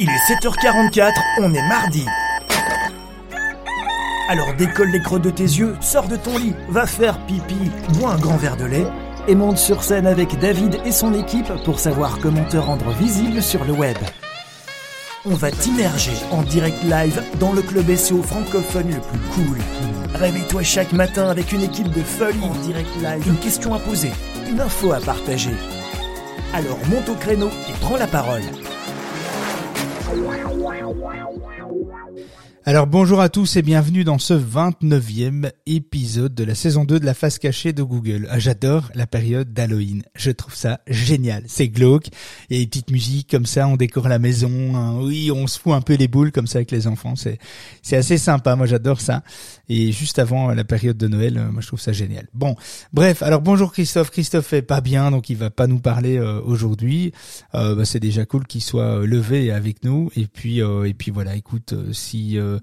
Il est 7h44, on est mardi. Alors décolle les crottes de tes yeux, sors de ton lit, va faire pipi, bois un grand verre de lait et monte sur scène avec David et son équipe pour savoir comment te rendre visible sur le web. On va t'immerger en direct live dans le club SEO francophone le plus cool. Réveille-toi chaque matin avec une équipe de folie en direct live, une question à poser, une info à partager. Alors monte au créneau et prends la parole. Alors bonjour à tous et bienvenue dans ce 29e épisode de la saison 2 de la face cachée de Google. Ah, J'adore la période d'Halloween. Je trouve ça génial. C'est glauque. Il y a des petites musiques comme ça, on décore la maison. hein. Oui, on se fout un peu les boules comme ça avec les enfants. C'est assez sympa. Moi j'adore ça. Et juste avant la période de Noël, euh, moi je trouve ça génial. Bon, bref. Alors bonjour Christophe. Christophe est pas bien donc il va pas nous parler euh, aujourd'hui. Euh, bah, c'est déjà cool qu'il soit euh, levé avec nous. Et puis euh, et puis voilà. Écoute, euh, si euh,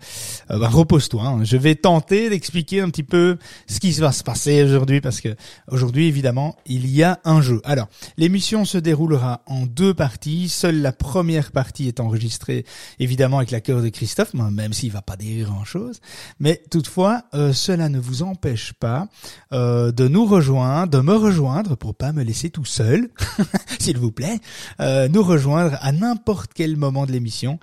euh, bah, repose-toi. hein. Je vais tenter d'expliquer un petit peu ce qui va se passer aujourd'hui parce que aujourd'hui, évidemment, il y a un jeu. Alors, l'émission se déroulera en deux parties. Seule la première partie est enregistrée, évidemment, avec la cœur de Christophe, même s'il va pas dire grand-chose. Mais toutefois, euh, cela ne vous empêche pas euh, de nous rejoindre, de me rejoindre pour pas me laisser tout seul, s'il vous plaît, euh, nous rejoindre à n'importe quel moment de l'émission.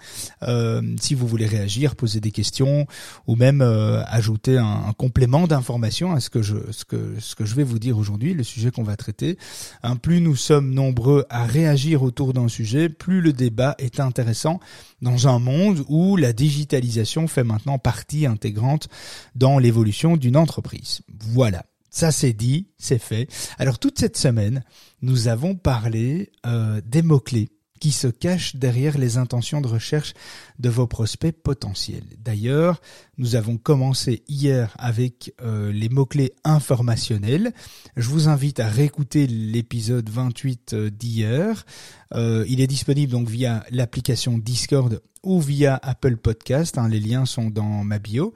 Si vous voulez réagir, poser des questions ou même euh, ajouter un, un complément d'information à ce que je ce que ce que je vais vous dire aujourd'hui, le sujet qu'on va traiter. Hein, plus nous sommes nombreux à réagir autour d'un sujet, plus le débat est intéressant dans un monde où la digitalisation fait maintenant partie intégrante dans l'évolution d'une entreprise. Voilà. Ça c'est dit, c'est fait. Alors toute cette semaine, nous avons parlé euh, des mots-clés qui se cachent derrière les intentions de recherche de vos prospects potentiels. D'ailleurs, nous avons commencé hier avec euh, les mots-clés informationnels. Je vous invite à réécouter l'épisode 28 euh, d'hier. Euh, il est disponible donc via l'application Discord ou via Apple Podcast. hein, les liens sont dans ma bio.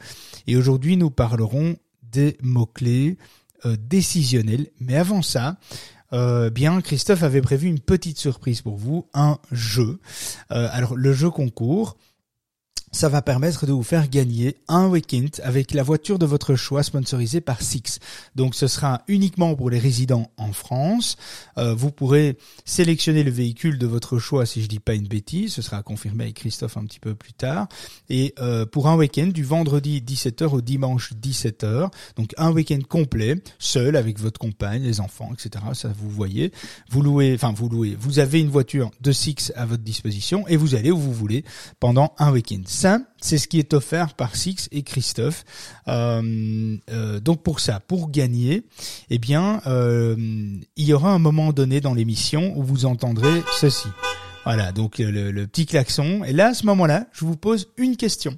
Et aujourd'hui, nous parlerons des mots-clés décisionnels. Mais avant ça, euh, bien, Christophe avait prévu une petite surprise pour vous, un jeu. Euh, alors, le jeu concours, ça va permettre de vous faire gagner un week-end avec la voiture de votre choix sponsorisée par Six. Donc ce sera uniquement pour les résidents en France. Euh, vous pourrez sélectionner le véhicule de votre choix si je dis pas une bêtise. Ce sera confirmé avec Christophe un petit peu plus tard. Et euh, pour un week-end du vendredi 17h au dimanche 17h. Donc un week-end complet, seul avec votre compagne, les enfants, etc. Ça vous voyez. Vous louez, enfin vous louez. Vous avez une voiture de Six à votre disposition et vous allez où vous voulez pendant un week-end. Ça, c'est ce qui est offert par Six et Christophe. Euh, euh, donc pour ça, pour gagner, eh bien, euh, il y aura un moment donné dans l'émission où vous entendrez ceci. Voilà, donc le, petit klaxon. Et là, à ce moment-là, je vous pose une question.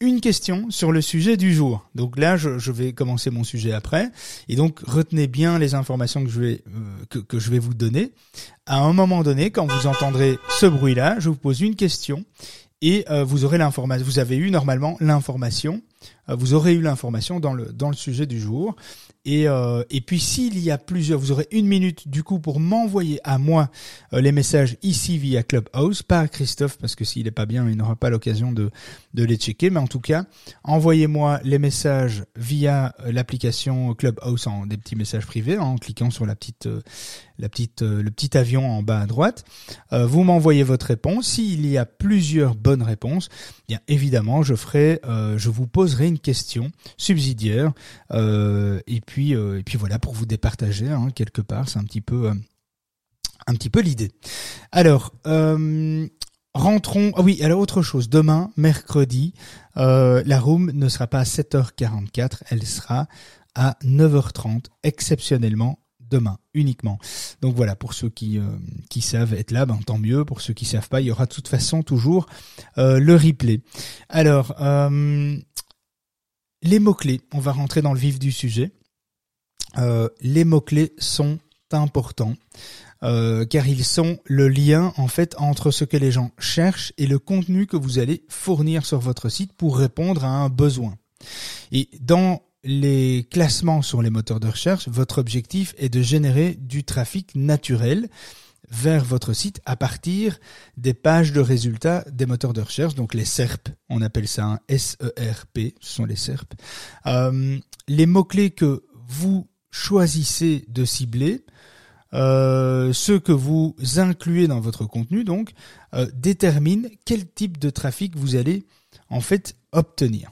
Une question sur le sujet du jour. Donc là, je, vais commencer mon sujet après. Et donc, retenez bien les informations que je vais, que je vais vous donner. À un moment donné, quand vous entendrez ce bruit-là, je vous pose une question et euh, vous aurez l'information. Vous avez eu normalement l'information. Euh, vous aurez eu l'information dans le dans le sujet du jour. Et euh, et puis s'il y a plusieurs, vous aurez une minute du coup pour m'envoyer à moi euh, les messages ici via Clubhouse, pas à Christophe parce que s'il est pas bien, il n'aura pas l'occasion de de les checker. Mais en tout cas, envoyez-moi les messages via euh, l'application Clubhouse en des petits messages privés en cliquant sur la petite euh, euh, le petit avion en bas à droite. Euh, vous m'envoyez votre réponse. S'il y a plusieurs bonnes réponses, bien évidemment, je euh, vous poserai une question subsidiaire. Et puis, et puis voilà pour vous départager hein, quelque part. C'est un petit peu, un petit peu l'idée. Alors. Rentrons. Ah oui, alors autre chose. Demain, mercredi, la room ne sera pas à 7h44, elle sera à 9h30, exceptionnellement demain uniquement. Donc voilà, pour ceux qui euh, savent être là, ben, tant mieux. Pour ceux qui savent pas, il y aura de toute façon toujours euh, le replay. Alors, euh, les mots-clés, on va rentrer dans le vif du sujet. Les mots-clés sont importants. car ils sont le lien en fait entre ce que les gens cherchent et le contenu que vous allez fournir sur votre site pour répondre à un besoin. Et dans les classements sur les moteurs de recherche, votre objectif est de générer du trafic naturel vers votre site à partir des pages de résultats des moteurs de recherche, donc les SERP, on appelle ça un SERP, ce sont les SERP. Euh, les mots-clés que vous choisissez de cibler, euh, ceux que vous incluez dans votre contenu, donc, euh, déterminent quel type de trafic vous allez en fait obtenir.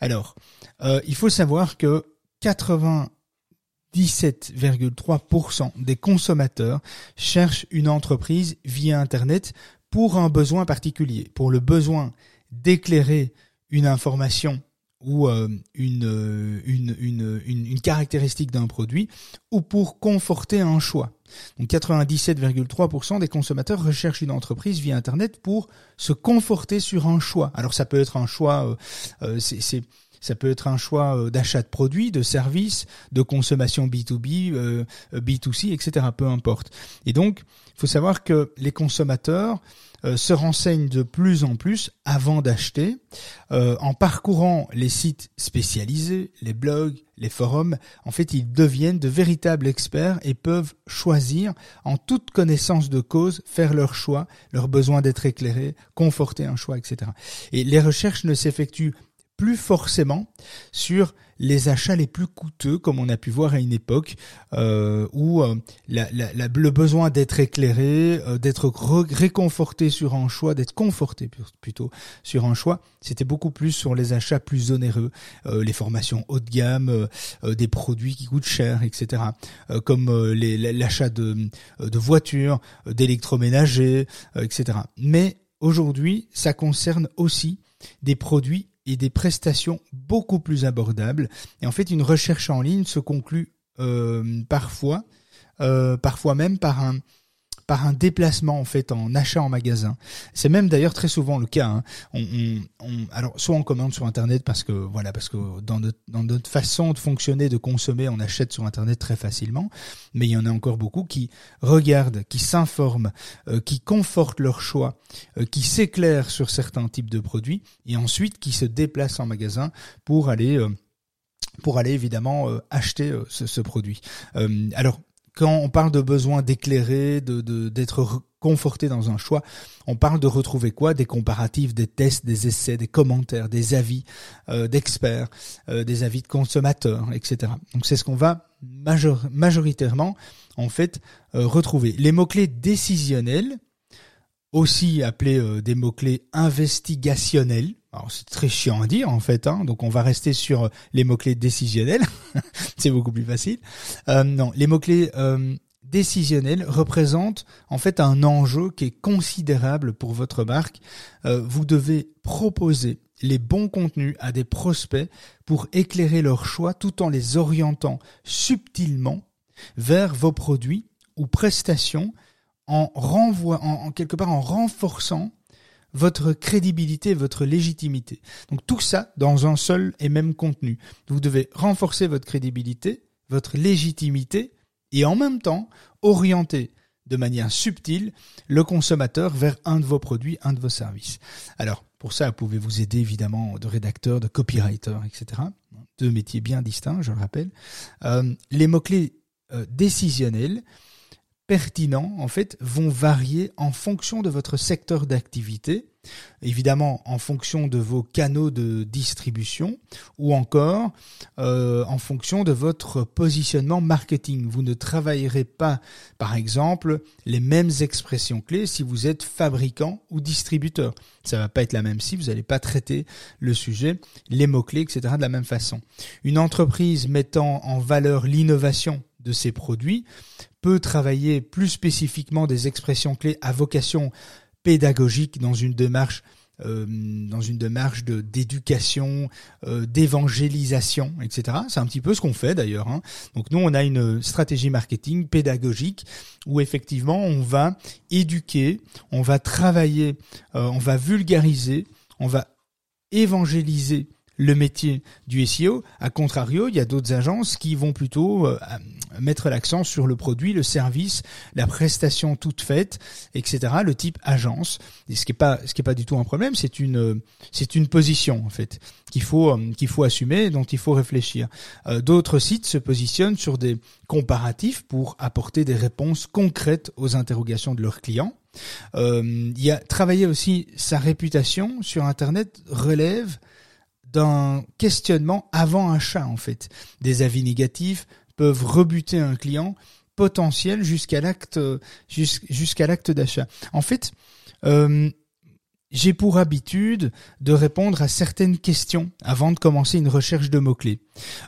Alors, euh, il faut savoir que 97,3% des consommateurs cherchent une entreprise via Internet pour un besoin particulier, pour le besoin d'éclairer une information ou euh, une, une, une, une, caractéristique d'un produit, ou pour conforter un choix. Donc 97,3% des consommateurs recherchent une entreprise via Internet pour se conforter sur un choix. Alors ça peut être un choix, euh, euh c'est ça peut être un choix euh, d'achat de produits, de services, de consommation B2B, euh, B2C, etc. Peu importe. Et donc, il faut savoir que les consommateurs euh, se renseignent de plus en plus avant d'acheter, en parcourant les sites spécialisés, les blogs, les forums. En fait, ils deviennent de véritables experts et peuvent choisir en toute connaissance de cause, faire leur choix, leur besoin d'être éclairés, conforter un choix, etc. Et les recherches ne s'effectuent plus forcément sur les achats les plus coûteux, comme on a pu voir à une époque euh, où euh, la, le besoin d'être éclairé, euh, d'être réconforté sur un choix, d'être conforté plutôt sur un choix, c'était beaucoup plus sur les achats plus onéreux, les formations haut de gamme, des produits qui coûtent cher, etc. comme l'achat de, de voitures, d'électroménagers, etc. Mais aujourd'hui, ça concerne aussi des produits et des prestations beaucoup plus abordables. Et en fait, une recherche en ligne se conclut euh, parfois, euh, parfois même par un par un déplacement en fait en achat en magasin. C'est même d'ailleurs très souvent le cas. Hein. On, on, alors soit on commande sur internet parce que voilà parce que dans notre, dans notre façon de fonctionner, de consommer, on achète sur internet très facilement. Mais il y en a encore beaucoup qui regardent, qui s'informent, euh, qui confortent leur choix, euh, qui s'éclairent sur certains types de produits et ensuite qui se déplacent en magasin pour aller euh, pour aller évidemment acheter ce, ce, produit. alors quand on parle de besoin d'éclairer, d'être conforté dans un choix, on parle de retrouver quoi? Des comparatifs, des tests, des essais, des commentaires, des avis euh, d'experts, euh, des avis de consommateurs, etc. Donc c'est ce qu'on va majoritairement en fait euh, retrouver. Les mots clés décisionnels, aussi appelés des mots clés investigationnels, c'est très chiant à dire en fait, hein, donc on va rester sur les mots-clés décisionnels, c'est beaucoup plus facile. Euh, non, les mots-clés euh, décisionnels représentent en fait un enjeu qui est considérable pour votre marque. Euh, vous devez proposer les bons contenus à des prospects pour éclairer leur choix tout en les orientant subtilement vers vos produits ou prestations en renvoie en quelque part en renforçant votre crédibilité, votre légitimité. Donc tout ça dans un seul et même contenu. Vous devez renforcer votre crédibilité, votre légitimité et en même temps orienter de manière subtile le consommateur vers un de vos produits, un de vos services. Alors, pour ça, vous pouvez vous aider évidemment de rédacteurs, de copywriters, etc. Deux métiers bien distincts, je le rappelle. Euh, les mots-clés euh, décisionnels, pertinents, en fait, vont varier en fonction de votre secteur d'activité, évidemment en fonction de vos canaux de distribution ou encore euh, en fonction de votre positionnement marketing. Vous ne travaillerez pas, par exemple, les mêmes expressions clés si vous êtes fabricant ou distributeur. Ça va pas être la même si vous n'allez pas traiter le sujet, les mots-clés, etc. de la même façon. Une entreprise mettant en valeur l'innovation de ses produits peut travailler plus spécifiquement des expressions clés à vocation pédagogique dans une démarche euh, dans une démarche de d'éducation, euh, d'évangélisation, etc. C'est un petit peu ce qu'on fait d'ailleurs. Hein. Donc nous, on a une stratégie marketing pédagogique où effectivement on va éduquer, on va travailler, euh, on va vulgariser, on va évangéliser le métier du SEO. À contrario, il y a d'autres agences qui vont plutôt euh, mettre l'accent sur le produit, le service, la prestation toute faite, etc. Le type agence. Et ce qui est pas, ce qui est pas du tout un problème, c'est une, c'est une position en fait qu'il faut, euh, qu'il faut assumer, dont il faut réfléchir. Euh, d'autres sites se positionnent sur des comparatifs pour apporter des réponses concrètes aux interrogations de leurs clients. Euh, il y a travailler aussi sa réputation sur Internet relève d'un questionnement avant achat en fait. Des avis négatifs peuvent rebuter un client potentiel jusqu'à l'acte jusqu'à l'acte d'achat. En fait, euh, j'ai pour habitude de répondre à certaines questions avant de commencer une recherche de mots-clés.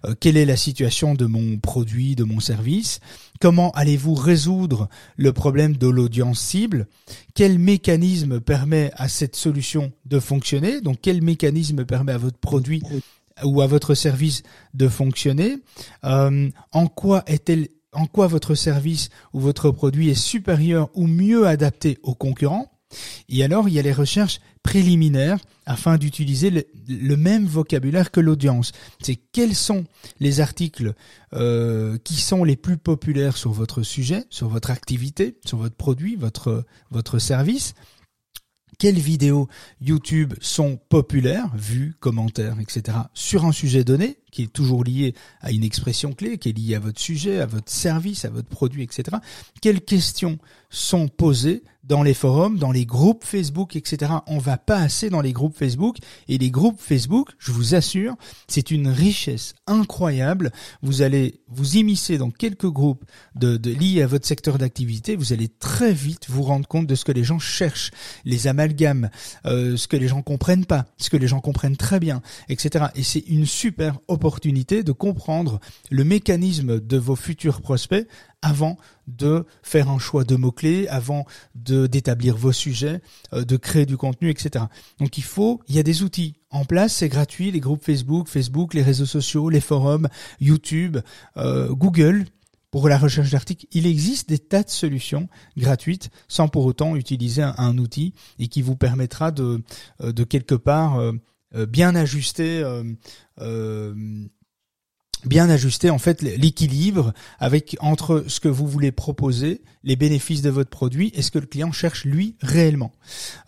Euh, quelle est la situation de mon produit, de mon service? Comment allez-vous résoudre le problème de l'audience cible? Quel mécanisme permet à cette solution de fonctionner? Donc quel mécanisme permet à votre produit ou à votre service de fonctionner? Euh, En quoi est-elle en quoi votre service ou votre produit est supérieur ou mieux adapté aux concurrents? Et alors, il y a les recherches préliminaires afin d'utiliser le, même vocabulaire que l'audience. C'est quels sont les articles euh, qui sont les plus populaires sur votre sujet, sur votre activité, sur votre produit, votre, votre service quelles vidéos YouTube sont populaires, vues, commentaires, etc. sur un sujet donné, qui est toujours lié à une expression clé, qui est liée à votre sujet, à votre service, à votre produit, etc. Quelles questions sont posées dans les forums, dans les groupes Facebook, etc. On va pas assez dans les groupes Facebook et les groupes Facebook, je vous assure, c'est une richesse incroyable. Vous allez vous immiscer dans quelques groupes liés à votre secteur d'activité, vous allez très vite vous rendre compte de ce que les gens cherchent, les amalgames, euh, ce que les gens comprennent pas, ce que les gens comprennent très bien, etc. Et c'est une super opportunité de comprendre le mécanisme de vos futurs prospects avant de faire un choix de mots-clés, avant d'établir vos sujets, euh, de créer du contenu, etc. Donc il faut, il y a des outils en place, c'est gratuit, les groupes Facebook, Facebook, les réseaux sociaux, les forums, YouTube, euh, Google. Pour la recherche d'articles, il existe des tas de solutions gratuites sans pour autant utiliser un, outil et qui vous permettra de, euh, de quelque part bien ajuster bien ajuster en fait l'équilibre avec entre ce que vous voulez proposer, les bénéfices de votre produit et ce que le client cherche lui réellement.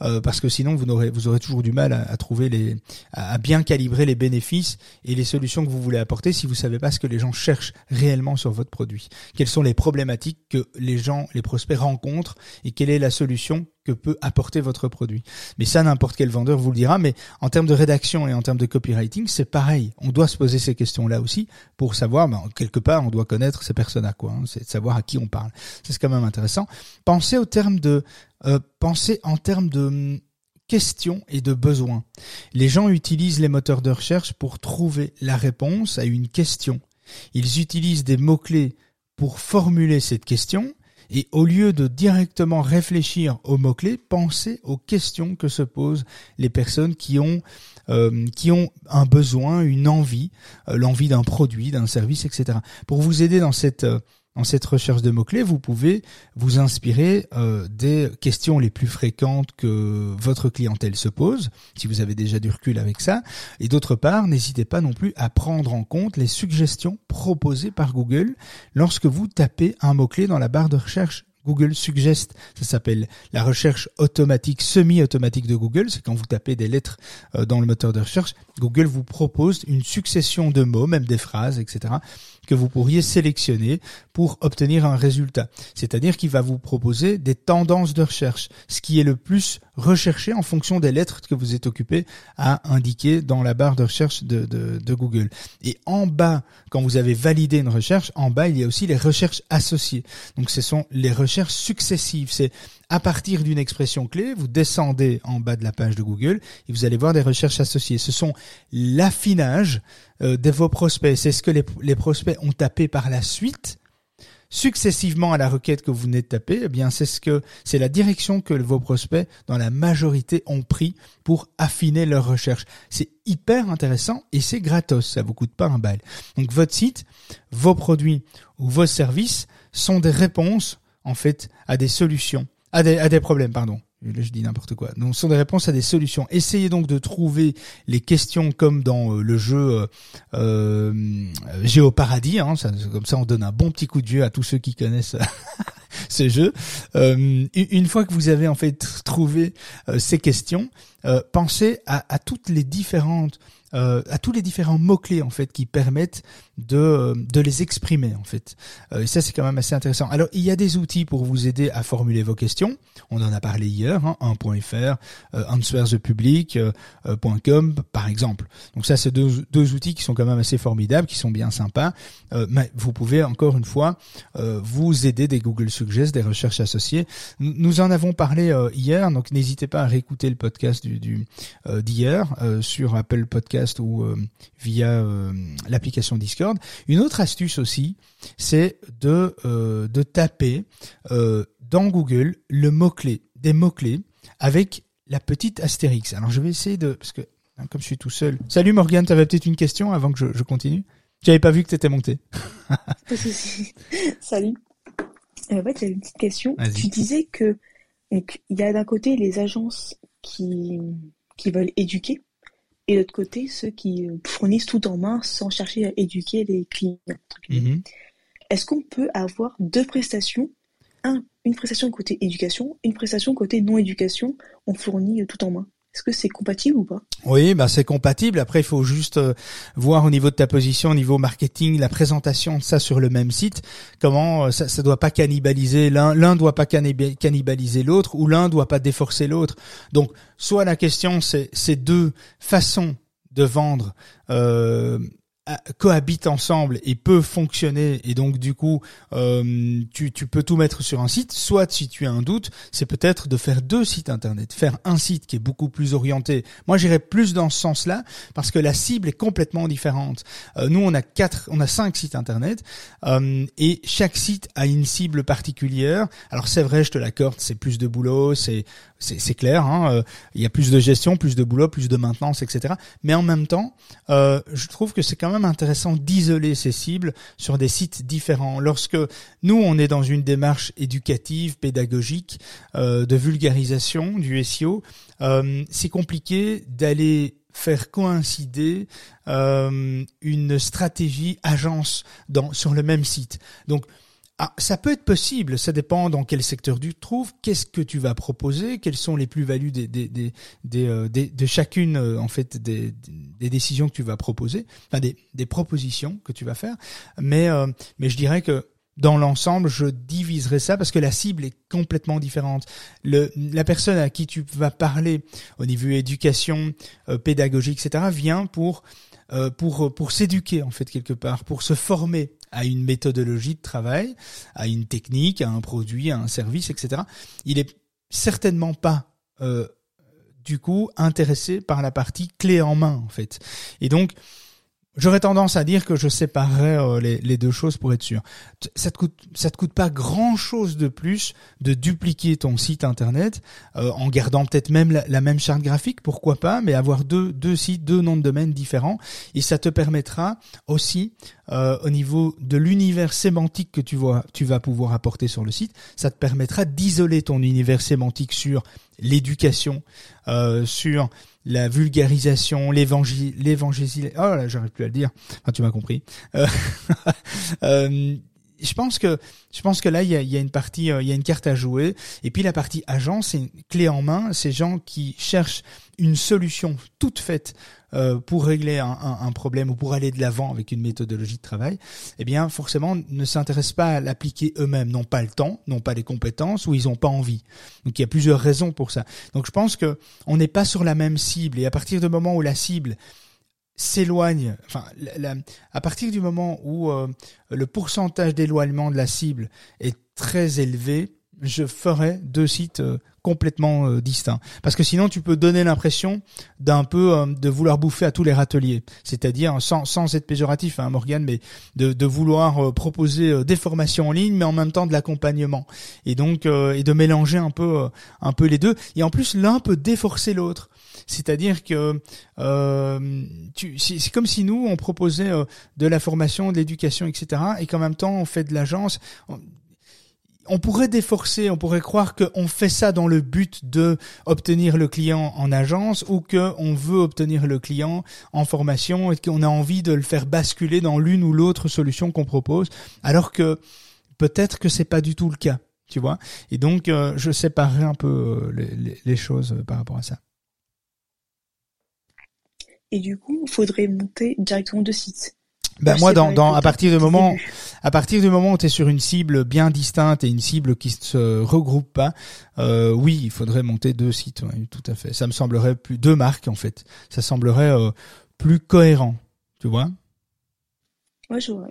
Euh, parce que sinon vous aurez vous aurez toujours du mal à, trouver les à, bien calibrer les bénéfices et les solutions que vous voulez apporter si vous savez pas ce que les gens cherchent réellement sur votre produit. Quelles sont les problématiques que les gens les prospects rencontrent et quelle est la solution que peut apporter votre produit. Mais ça, n'importe quel vendeur vous le dira. Mais en termes de rédaction et en termes de copywriting, c'est pareil. On doit se poser ces questions-là aussi pour savoir, ben, quelque part, on doit connaître ces personnes à quoi. Hein. c'est de savoir à qui on parle. C'est quand même intéressant. Pensez au terme de, euh, pensez en termes de hum, questions et de besoins. Les gens utilisent les moteurs de recherche pour trouver la réponse à une question. Ils utilisent des mots-clés pour formuler cette question et au lieu de directement réfléchir aux mots-clés, pensez aux questions que se posent les personnes qui ont euh, qui ont un besoin, une envie, euh, l'envie d'un produit, d'un service, etc. Pour vous aider dans cette euh, dans cette recherche de mots-clés, vous pouvez vous inspirer euh, des questions les plus fréquentes que votre clientèle se pose, si vous avez déjà du recul avec ça. Et d'autre part, n'hésitez pas non plus à prendre en compte les suggestions proposées par Google lorsque vous tapez un mot-clé dans la barre de recherche Google Suggest, ça s'appelle la recherche automatique, semi-automatique de Google. C'est quand vous tapez des lettres euh, dans le moteur de recherche, Google vous propose une succession de mots, même des phrases, etc que vous pourriez sélectionner pour obtenir un résultat. C'est-à-dire qu'il va vous proposer des tendances de recherche, ce qui est le plus recherché en fonction des lettres que vous êtes occupé à indiquer dans la barre de recherche de, Google. Et en bas, quand vous avez validé une recherche, en bas, il y a aussi les recherches associées. Donc ce sont les recherches successives. C'est à partir d'une expression clé, vous descendez en bas de la page de Google et vous allez voir des recherches associées. Ce sont l'affinage euh, de vos prospects. C'est ce que les, prospects ont tapé par la suite successivement à la requête que vous venez de taper, eh bien c'est ce que c'est la direction que vos prospects dans la majorité ont pris pour affiner leur recherche. C'est hyper intéressant et c'est gratos, ça vous coûte pas un bal. Donc votre site, vos produits ou vos services sont des réponses en fait à des solutions, à des, à des problèmes, pardon je dis n'importe quoi. Donc, ce sont des réponses à des solutions. Essayez donc de trouver les questions comme dans euh, le jeu euh, euh, Géoparadis. Hein, comme ça, on donne un bon petit coup de vieux à tous ceux qui connaissent ce jeu. Euh, une fois que vous avez en fait trouvé ces questions, pensez à, à, toutes les différentes à tous les différents mots clés en fait qui permettent de euh, de les exprimer en fait. Euh, et ça c'est quand même assez intéressant. Alors il y a des outils pour vous aider à formuler vos questions. On en a parlé hier, hein, 1.fr, euh, answersthepublic.com par exemple. Donc ça c'est deux, deux outils qui sont quand même assez formidables, qui sont bien sympas. mais vous pouvez encore une fois vous aider des Google Suggest, des recherches associées. Nous en avons parlé hier, donc n'hésitez pas à réécouter le podcast du d'hier sur Apple Podcast ou via l'application Discord. Une autre astuce aussi, c'est de, euh, de taper dans Google le mot-clé, des mots-clés avec la petite astérix. Alors je vais essayer de... Parce que hein, comme je suis tout seul... Salut Morgane, tu avais peut-être une question avant que je, je continue? J'avais pas vu que tu étais monté. Salut. En fait, j'avais une petite question. Tu disais que il y a d'un côté les agences qui, qui veulent éduquer et de l'autre côté, ceux qui fournissent tout en main sans chercher à éduquer les clients. Mhm. Est-ce qu'on peut avoir deux prestations? Un, Une prestation côté éducation, une prestation côté non-éducation, on fournit tout en main est-ce que c'est compatible ou pas? Oui, bah c'est compatible. Après, il faut juste euh, voir au niveau de ta position, au niveau marketing, la présentation de ça sur le même site. Comment euh, ça, ça doit pas cannibaliser l'un, l'un doit pas cannibaliser l'autre, ou l'un doit pas déforcer l'autre. Donc, soit la question c'est ces deux façons de vendre euh, cohabitent ensemble et peuvent fonctionner. Et donc du coup euh, tu, tu peux tout mettre sur un site. Soit si tu as un doute c'est peut-être de faire deux sites internet. Faire un site qui est beaucoup plus orienté. Moi j'irais plus dans ce sens là parce que la cible est complètement différente. Euh, nous on a quatre on a cinq sites internet euh, et chaque site a une cible particulière. Alors c'est vrai je te l'accorde c'est plus de boulot c'est c'est clair hein, il y a plus de gestion plus de boulot plus de maintenance etc mais en même temps je trouve que c'est quand même intéressant d'isoler ces cibles sur des sites différents. Lorsque nous, on est dans une démarche éducative, pédagogique, euh, de vulgarisation du SEO, euh, c'est compliqué d'aller faire coïncider euh, une stratégie agence dans, sur le même site. Donc, ah, ça peut être possible, ça dépend dans quel secteur tu te trouves, qu'est-ce que tu vas proposer, quelles sont les plus-values euh, de chacune euh, en fait des, décisions que tu vas proposer, enfin des, propositions que tu vas faire. Mais euh, mais je dirais que dans l'ensemble, je diviserai ça parce que la cible est complètement différente. La personne à qui tu vas parler au niveau éducation, pédagogique, etc., vient pour pour pour s'éduquer en fait quelque part, pour se former à une méthodologie de travail, à une technique, à un produit, à un service, etc. Il est certainement pas euh, du coup intéressé par la partie clé en main en fait. Et donc J'aurais tendance à dire que je séparerais euh, les, deux choses pour être sûr. Ça te coûte, ça te coûte pas grand chose de plus de dupliquer ton site internet euh, en gardant peut-être même la, même charte graphique, pourquoi pas, mais avoir deux deux sites, deux noms de domaine différents et ça te permettra aussi euh, au niveau de l'univers sémantique que tu vois, tu vas pouvoir apporter sur le site, ça te permettra d'isoler ton univers sémantique sur l'éducation, sur la vulgarisation, l'évangile, l'évangile, oh là, j'arrive plus à le dire. Enfin, tu m'as compris. Euh, euh, je pense que je pense que là il y a, y a, une partie euh, il y a une carte à jouer et puis la partie agent c'est une clé en main ces gens qui cherchent une solution toute faite euh, pour régler un, un, problème ou pour aller de l'avant avec une méthodologie de travail, eh bien forcément ne s'intéressent pas à l'appliquer eux-mêmes, n'ont pas le temps, n'ont pas les compétences ou ils n'ont pas envie. Donc il y a plusieurs raisons pour ça. Donc je pense que on n'est pas sur la même cible et à partir du moment où la cible s'éloigne, enfin, à partir du moment où euh, le pourcentage d'éloignement de la cible est très élevé, je ferai deux sites euh, complètement euh, distincts. Parce que sinon, tu peux donner l'impression d'un peu de vouloir bouffer à tous les râteliers. C'est-à-dire, sans, sans être péjoratif, hein, Morgan, mais de, de vouloir proposer des formations en ligne, mais en même temps de l'accompagnement. Et donc, et de mélanger un peu, un peu les deux. Et en plus, l'un peut déforcer l'autre. C'est-à-dire que euh, c'est comme si nous on proposait de la formation, de l'éducation, etc. Et qu'en même temps on fait de l'agence on pourrait déforcer, on pourrait croire qu'on fait ça dans le but de obtenir le client en agence ou qu'on veut obtenir le client en formation et qu'on a envie de le faire basculer dans l'une ou l'autre solution qu'on propose, alors que peut-être que c'est pas du tout le cas, tu vois. Et donc, euh, je séparerai un peu euh, les, choses par rapport à ça. Et du coup, il faudrait monter directement de site. Ben moi, dans, dans, à partir du moment, à partir du moment où tu es sur une cible bien distincte et une cible qui se regroupe pas, euh, oui, il faudrait monter deux sites, tout à fait. Ça me semblerait plus deux marques en fait. Ça semblerait euh, plus cohérent, tu vois? Ouais, je vois.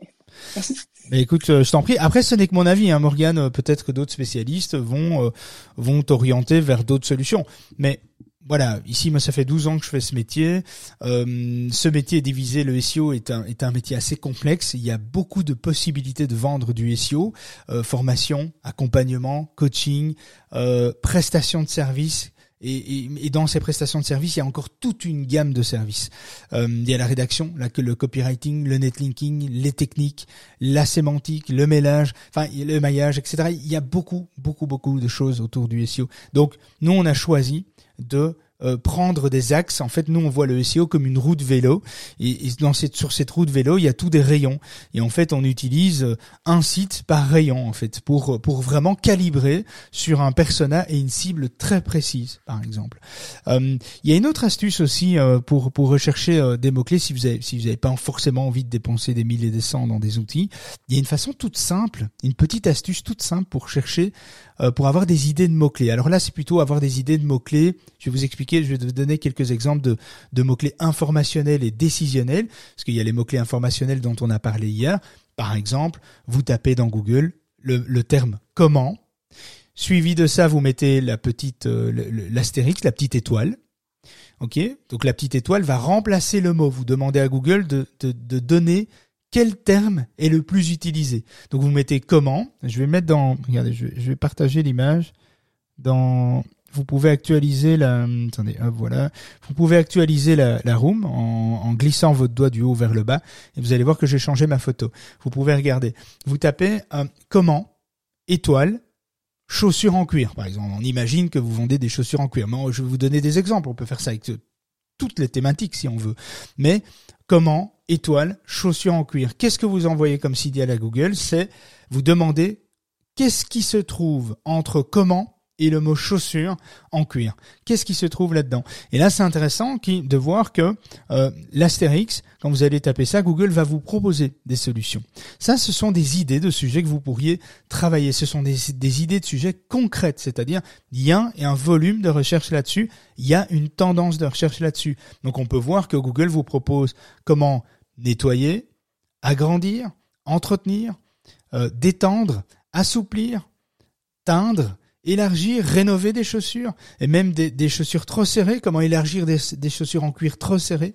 Merci. Mais écoute, euh, je t'en prie. Après, ce n'est que mon avis, hein, Morgane. Peut-être que d'autres spécialistes vont euh, vont t'orienter vers d'autres solutions. Mais voilà, ici moi ça fait 12 ans que je fais ce métier. Euh, ce métier divisé, le SEO est un est un métier assez complexe. Il y a beaucoup de possibilités de vendre du SEO, euh, formation, accompagnement, coaching, euh, prestations de services. Et, et, dans ces prestations de services, il y a encore toute une gamme de services. Euh, il y a la rédaction, là, le copywriting, le netlinking, les techniques, la sémantique, le mélange, enfin le maillage, etc. Il y a beaucoup, beaucoup, beaucoup de choses autour du SEO. Donc nous, on a choisi de euh, prendre des axes. En fait, nous, on voit le SEO comme une route vélo. Et, dans cette, sur cette route vélo, il y a tous des rayons. Et en fait, on utilise euh, un site par rayon, en fait, pour, pour vraiment calibrer sur un persona et une cible très précise, par exemple. Euh, il y a une autre astuce aussi pour, pour rechercher des mots-clés si vous avez, si vous n'avez pas forcément envie de dépenser des milliers et des cents dans des outils. Il y a une façon toute simple, une petite astuce toute simple pour chercher euh, pour avoir des idées de mots-clés. Alors là, c'est plutôt avoir des idées de mots-clés. Je vais vous expliquer, je vais vous donner quelques exemples de, mots-clés informationnels et décisionnels, parce qu'il y a les mots-clés informationnels dont on a parlé hier. Par exemple, vous tapez dans Google le, terme comment, suivi de ça, vous mettez la petite euh, l'astérix, la petite étoile. Ok, donc la petite étoile va remplacer le mot. Vous demandez à Google de, de, de donner quel terme est le plus utilisé. Donc vous mettez comment. Je vais mettre dans. Regardez, je vais, partager l'image. Dans. Vous pouvez actualiser la. Attendez, hop, voilà. Vous pouvez actualiser la, la room en, en, glissant votre doigt du haut vers le bas et vous allez voir que j'ai changé ma photo. Vous pouvez regarder. Vous tapez euh, comment étoile chaussures en cuir, par exemple. On imagine que vous vendez des chaussures en cuir. Je vais vous donner des exemples. On peut faire ça avec toutes les thématiques si on veut. Mais comment étoile, chaussures en cuir? Qu'est-ce que vous envoyez comme signal à Google? C'est vous demandez qu'est-ce qui se trouve entre comment et le mot chaussure en cuir. Qu'est-ce qui se trouve là-dedans? Et là, c'est intéressant de voir que euh, l'Astérix, quand vous allez taper ça, Google va vous proposer des solutions. Ça, ce sont des idées de sujets que vous pourriez travailler. Ce sont des, idées de sujets concrètes, c'est-à-dire il y a un volume de recherche là-dessus, il y a une tendance de recherche là-dessus. Donc, on peut voir que Google vous propose comment nettoyer, agrandir, entretenir, euh, détendre, assouplir, teindre, élargir, rénover des chaussures, et même des, chaussures trop serrées, comment élargir des, chaussures en cuir trop serrées,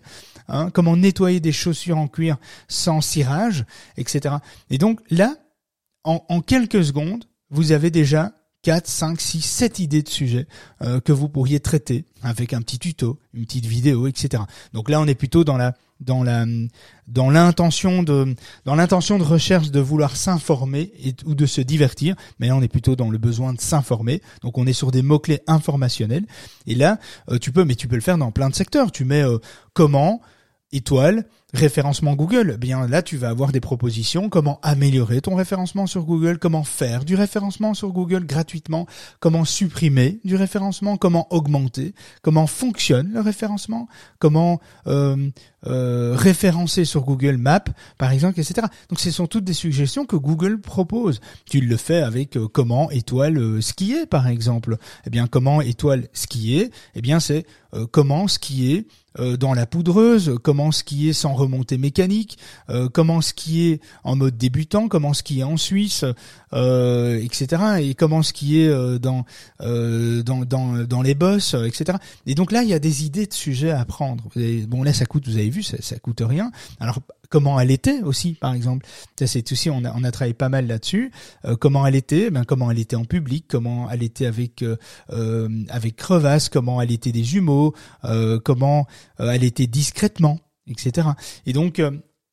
hein, comment nettoyer des chaussures en cuir sans cirage, etc. Et donc là, en, en quelques secondes, vous avez déjà 4, 5, 6, 7 idées de sujets euh, que vous pourriez traiter avec un petit tuto, une petite vidéo, etc. Donc là, on est plutôt dans la dans la dans l'intention de dans l'intention de recherche de vouloir s'informer ou de se divertir, mais là on est plutôt dans le besoin de s'informer. Donc on est sur des mots clés informationnels. Et là, euh, tu peux, mais tu peux le faire dans plein de secteurs. Tu mets euh, comment étoile référencement Google, eh bien là tu vas avoir des propositions. Comment améliorer ton référencement sur Google, comment faire du référencement sur Google gratuitement, comment supprimer du référencement, comment augmenter, comment fonctionne le référencement, comment euh, euh, référencer sur Google Maps par exemple, etc. Donc ce sont toutes des suggestions que Google propose. Tu le fais avec euh, comment étoile skier par exemple. Eh bien comment étoile skier? Eh bien c'est comment skier dans la poudreuse, comment skier sans remontée mécanique, euh, comment skier en mode débutant, comment skier en Suisse, euh, etc. Et comment skier euh, dans, euh, dans, dans, dans les bosses, etc. Et donc là, il y a des idées de sujets à prendre. bon, là, ça coûte, vous avez vu, ça, coûte rien. Alors, comment elle était aussi, par exemple. C'est aussi, on a, travaillé pas mal là-dessus. comment elle était, ben comment elle était en public, comment elle était avec euh, avec crevasse, comment elle était des jumeaux, comment elle était discrètement? Etc. Et donc, euh,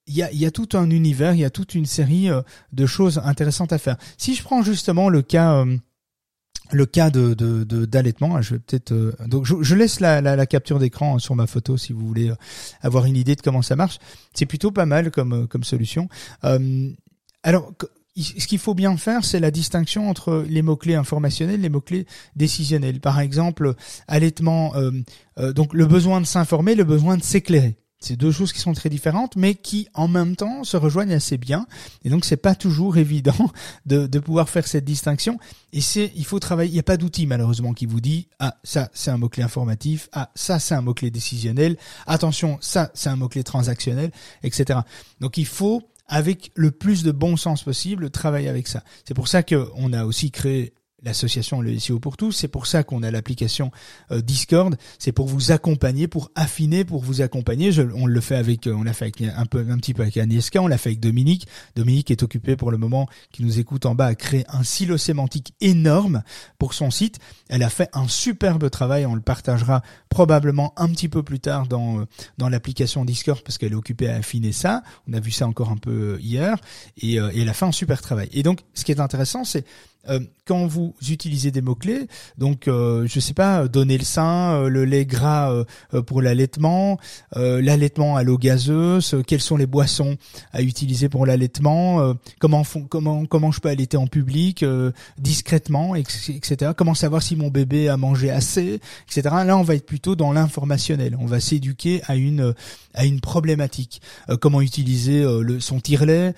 il y a, y a, tout un univers, il y a toute une série de choses intéressantes à faire. Si je prends justement le cas le cas de d'allaitement, je vais peut-être donc je, laisse la, la, capture d'écran sur ma photo si vous voulez avoir une idée de comment ça marche. C'est plutôt pas mal comme comme solution. alors ce qu'il faut bien faire, c'est la distinction entre les mots-clés informationnels et les mots-clés décisionnels. Par exemple, allaitement, euh, euh, donc le besoin de s'informer, le besoin de s'éclairer. C'est deux choses qui sont très différentes, mais qui en même temps se rejoignent assez bien. Et donc c'est pas toujours évident de, de pouvoir faire cette distinction. Et c'est, il faut travailler. Il n'y a pas d'outil malheureusement qui vous dit ah ça c'est un mot clé informatif, ah ça c'est un mot clé décisionnel, attention ça c'est un mot clé transactionnel, etc. Donc il faut avec le plus de bon sens possible, travailler avec ça. C'est pour ça qu'on a aussi créé l'association Le SEO pour tous. C'est pour ça qu'on a l'application euh, Discord. C'est pour vous accompagner, pour affiner, pour vous accompagner. Je, on le fait avec, euh, on l'a fait avec un peu, un petit peu avec Agnieszka. On l'a fait avec Dominique. Dominique est occupé pour le moment, qui nous écoute en bas, à créer un silo sémantique énorme pour son site. Elle a fait un superbe travail. On le partagera probablement un petit peu plus tard dans euh, dans l'application Discord parce qu'elle est occupée à affiner ça. On a vu ça encore un peu hier et, et elle a fait un super travail. Et donc, ce qui est intéressant, c'est euh, quand vous utilisez des mots-clés, donc euh, je sais pas, donner le sein, euh, le lait gras euh, pour l'allaitement, l'allaitement à l'eau gazeuse, quelles sont les boissons à utiliser pour l'allaitement, comment comment comment je peux allaiter en public discrètement, etc. Comment savoir si mon bébé a mangé assez, etc. Là, on va être plutôt dans l'informationnel. On va s'éduquer à une à une problématique. comment utiliser le, son tire-lait,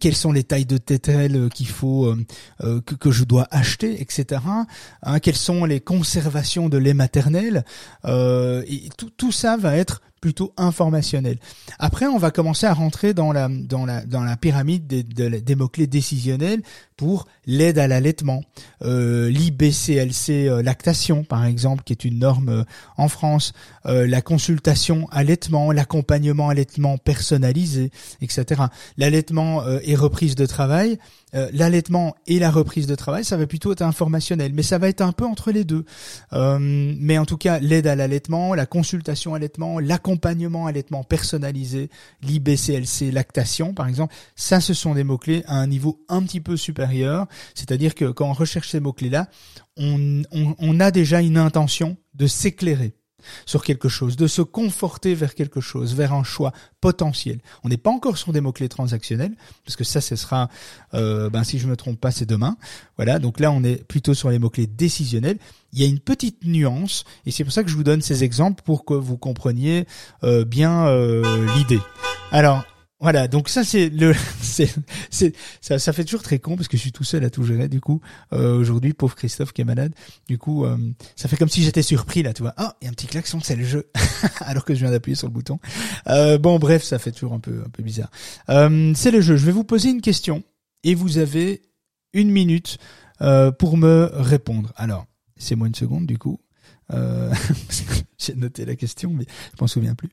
quelles sont les tailles de tételle qu'il faut euh, que, que, je dois acheter, etc. Hein, quelles sont les conservations de lait maternel euh, et tout, tout ça va être plutôt informationnel. Après, on va commencer à rentrer dans la dans la dans la pyramide des, des mots clés décisionnels pour l'aide à l'allaitement, euh, l'IBCLC euh, lactation par exemple, qui est une norme euh, en France, euh, la consultation allaitement, l'accompagnement allaitement personnalisé, etc. L'allaitement et reprise de travail. l'allaitement et la reprise de travail, ça va plutôt être informationnel, mais ça va être un peu entre les deux. mais en tout cas, l'aide à l'allaitement, la consultation allaitement, l'accompagnement accompagnement allaitement personnalisé, l'IBCLC lactation par exemple, ça ce sont des mots-clés à un niveau un petit peu supérieur, c'est-à-dire que quand on recherche ces mots-clés-là, on, on a déjà une intention de s'éclairer sur quelque chose, de se conforter vers quelque chose, vers un choix potentiel. On n'est pas encore sur des mots-clés transactionnels, parce que ça, ce sera, euh, ben, si je me trompe pas, c'est demain. Voilà, donc là, on est plutôt sur les mots-clés décisionnels. Il y a une petite nuance, et c'est pour ça que je vous donne ces exemples pour que vous compreniez euh, bien euh, l'idée. Alors, voilà, donc ça c'est le, c'est, c'est, ça, ça fait toujours très con parce que je suis tout seul à tout gérer. Du coup, euh, aujourd'hui, pauvre Christophe qui est malade. Du coup, euh, ça fait comme si j'étais surpris là, tu vois. Ah, il y a un petit klaxon, c'est le jeu, alors que je viens d'appuyer sur le bouton. Euh, bon, bref, ça fait toujours un peu, un peu bizarre. c'est le jeu. Je vais vous poser une question et vous avez une minute pour me répondre. Alors, c'est moi une seconde du coup. j'ai noté la question, mais je m'en souviens plus.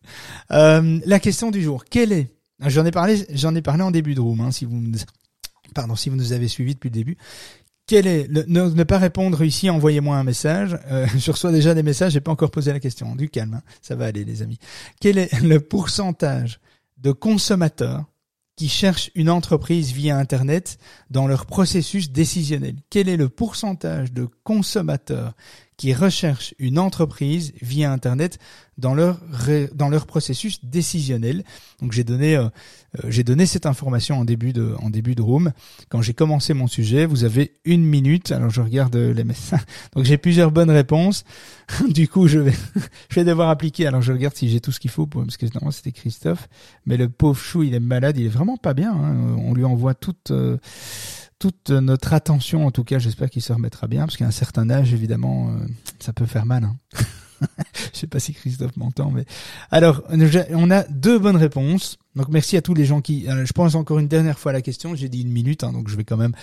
la question du jour. Quelle est J'en ai parlé, j'en ai parlé en début de room, hein, si vous, pardon, si vous nous avez suivis depuis le début. Quel est le, ne, pas répondre ici, envoyez-moi un message. Euh, je reçois déjà des messages, j'ai pas encore posé la question. Du calme, hein, ça va aller, les amis. Quel est le pourcentage de consommateurs qui cherchent une entreprise via Internet dans leur processus décisionnel? Quel est le pourcentage de consommateurs qui recherchent une entreprise via Internet dans leur dans leur processus décisionnel. Donc j'ai donné euh, euh, j'ai donné cette information en début de en début de room. Quand j'ai commencé mon sujet, vous avez une minute. Alors je regarde les messages. Donc j'ai plusieurs bonnes réponses. du coup je vais je vais devoir appliquer. Alors je regarde si j'ai tout ce qu'il faut pour parce que non c'était Christophe, mais le pauvre chou il est malade, il est vraiment pas bien. Hein. On lui envoie toute euh, toute notre attention, en tout cas, j'espère qu'il se remettra bien, parce qu'à un certain âge, évidemment, ça peut faire mal. Hein. je sais pas si Christophe m'entend, mais alors on a deux bonnes réponses. Donc merci à tous les gens qui. Euh, je pense encore une dernière fois à la question. J'ai dit une minute, hein, donc je vais quand même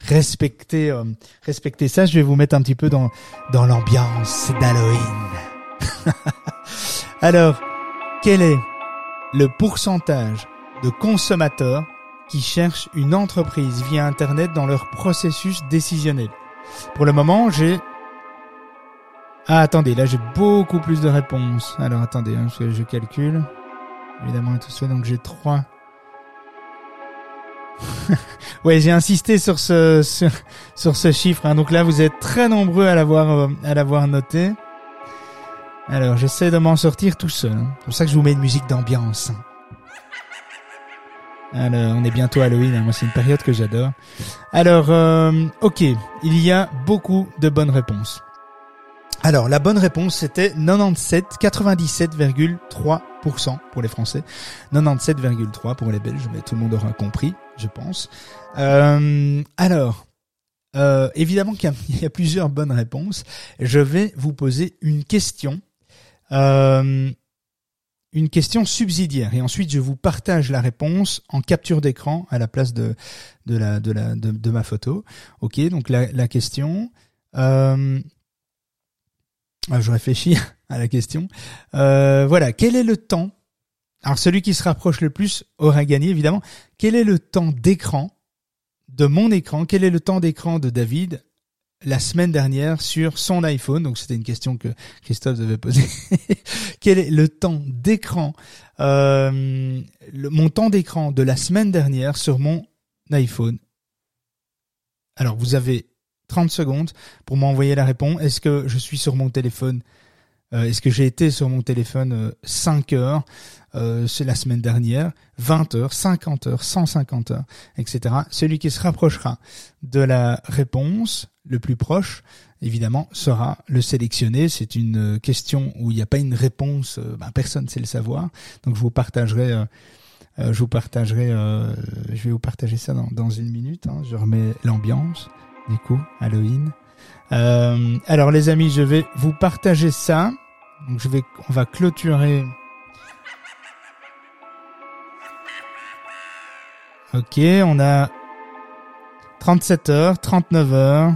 respecter euh, respecter ça. Je vais vous mettre un petit peu dans dans l'ambiance d'Halloween. alors quel est le pourcentage de consommateurs qui cherchent une entreprise via Internet dans leur processus décisionnel Pour le moment, j'ai ah, attendez, là j'ai beaucoup plus de réponses. Alors attendez, hein, je calcule. évidemment, tout ça. Donc j'ai trois. ouais, j'ai insisté sur ce sur, ce chiffre. Hein. Donc là, vous êtes très nombreux à l'avoir euh, à l'avoir noté. Alors, j'essaie de m'en sortir tout seul. Hein. C'est pour ça que je vous mets une musique d'ambiance. Alors, on est bientôt Halloween. Hein. Moi, c'est une période que j'adore. Alors, euh, ok, il y a beaucoup de bonnes réponses. Alors, la bonne réponse, c'était 97, 97,3% pour les Français, 97,3% pour les Belges, mais tout le monde aura compris, je pense. Euh, alors, euh, évidemment qu'il y, a plusieurs bonnes réponses. Je vais vous poser une question, euh, une question subsidiaire, et ensuite je vous partage la réponse en capture d'écran à la place de de la de ma photo. Ok, donc la, la question. Euh, ah, je réfléchis à la question. Euh, voilà, quel est le temps Alors celui qui se rapproche le plus aura gagné évidemment. Quel est le temps d'écran de mon écran Quel est le temps d'écran de David la semaine dernière sur son iPhone Donc c'était une question que Christophe devait poser. quel est le temps d'écran euh, Mon temps d'écran de la semaine dernière sur mon iPhone? Alors vous avez 30 secondes pour m'envoyer la réponse. Est-ce que je suis sur mon téléphone euh, Est-ce que j'ai été sur mon téléphone 5 euh, heures euh, C'est la semaine dernière, 20 heures, 50 heures, 150 heures, etc. Celui qui se rapprochera de la réponse le plus proche, évidemment, sera le sélectionné. C'est une question où il n'y a pas une réponse, ben, personne ne sait le savoir. Donc je vous partagerai... je vous partagerai, je vais vous partager ça dans, dans une minute. Hein. Je remets l'ambiance du coup, Halloween. Euh, alors les amis, je vais vous partager ça. Donc je vais, on va clôturer. Ok, on a 37 heures, 39 heures,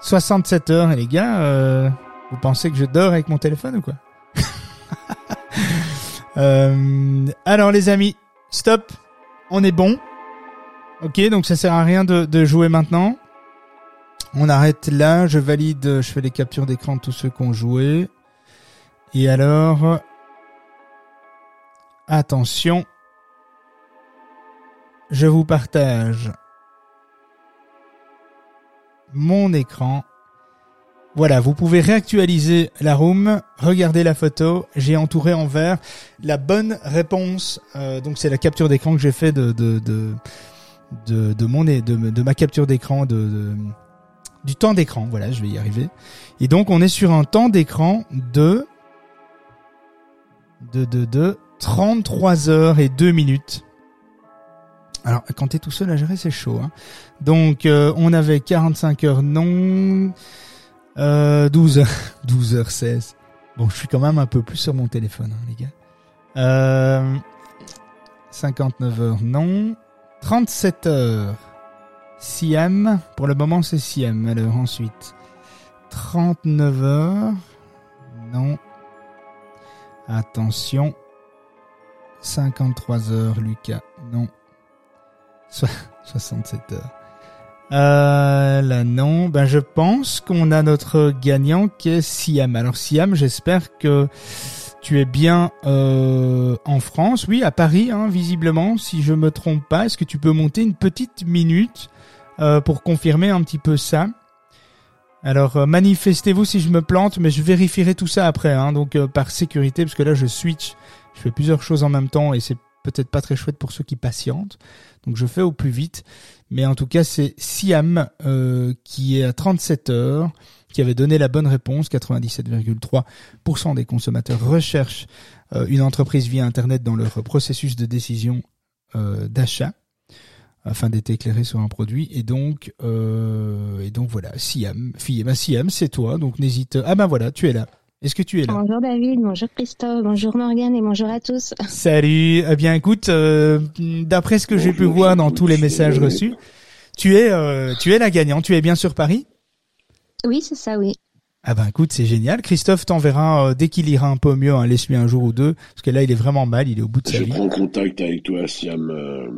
67 heures. Et les gars, euh, vous pensez que je dors avec mon téléphone ou quoi? Euh, Alors les amis, stop, on est bon. Ok, donc ça sert à rien de, jouer maintenant. On arrête là, je valide, je fais les captures d'écran de tous ceux qui ont joué. Et alors, attention, je vous partage mon écran. Voilà, vous pouvez réactualiser la room, regarder la photo. J'ai entouré en vert la bonne réponse. Euh, donc c'est la capture d'écran que j'ai fait de, de, de de, de mon de, de ma capture d'écran de, du temps d'écran. Voilà, je vais y arriver. Et donc on est sur un temps d'écran de de de de 33 heures et 2 minutes. Alors quand t'es tout seul à gérer, c'est chaud. Hein. Donc euh, on avait 45 heures non, euh, 12 heures, 12 heures 16. Bon, je suis quand même un peu plus sur mon téléphone, hein, les gars. Euh, 59 heures non. 37 heures. Siam. Pour le moment, c'est Siam. Alors, ensuite. 39 heures. Non. Attention. 53 heures, Lucas. Non. 67 heures. Euh, là, non. Ben, je pense qu'on a notre gagnant qui est Siam. Alors, Siam, j'espère que tu es bien euh, en France, oui, à Paris, hein, visiblement, si je me trompe pas. Est-ce que tu peux monter une petite minute euh, pour confirmer un petit peu ça? Alors, euh, manifestez-vous si je me plante, mais je vérifierai tout ça après, hein, donc par sécurité, parce que là, je switch, je fais plusieurs choses en même temps et c'est peut-être pas très chouette pour ceux qui patientent. Donc, je fais au plus vite. Mais en tout cas, c'est Siam qui est à 37 heures qui avait donné la bonne réponse. 97,3% des consommateurs recherchent euh, une entreprise via Internet dans leur processus de décision euh, d'achat afin d'être éclairé sur un produit. Et donc, euh, et donc voilà, Siam, fille, bah Siam, c'est toi. Donc n'hésite. Ah ben voilà, tu es là. Est-ce que tu es là? Bonjour David, bonjour Christophe, bonjour Morgane et bonjour à tous. Salut. Eh bien, écoute, d'après ce que j'ai pu voir dans tous les messages reçus, tu es, tu es la gagnante. Tu es bien sur Paris? Oui, c'est ça, oui. Ah ben écoute, c'est génial. Christophe t'enverra euh, dès qu'il ira un peu mieux, hein, laisse-lui un jour ou deux, parce que là il est vraiment mal, il est au bout de sa vie. Je prends contact avec toi, Siam. Euh,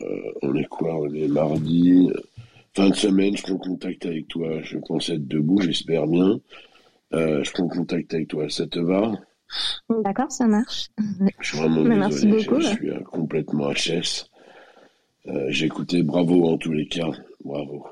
euh, on est quoi On est mardi, fin de semaine. Je prends contact avec toi. Je pense être debout, j'espère bien. je prends contact avec toi. Ça te va? D'accord, ça marche. Je suis vraiment Merci beaucoup. Je, suis complètement HS. J'ai écouté, bravo en tous les cas, bravo.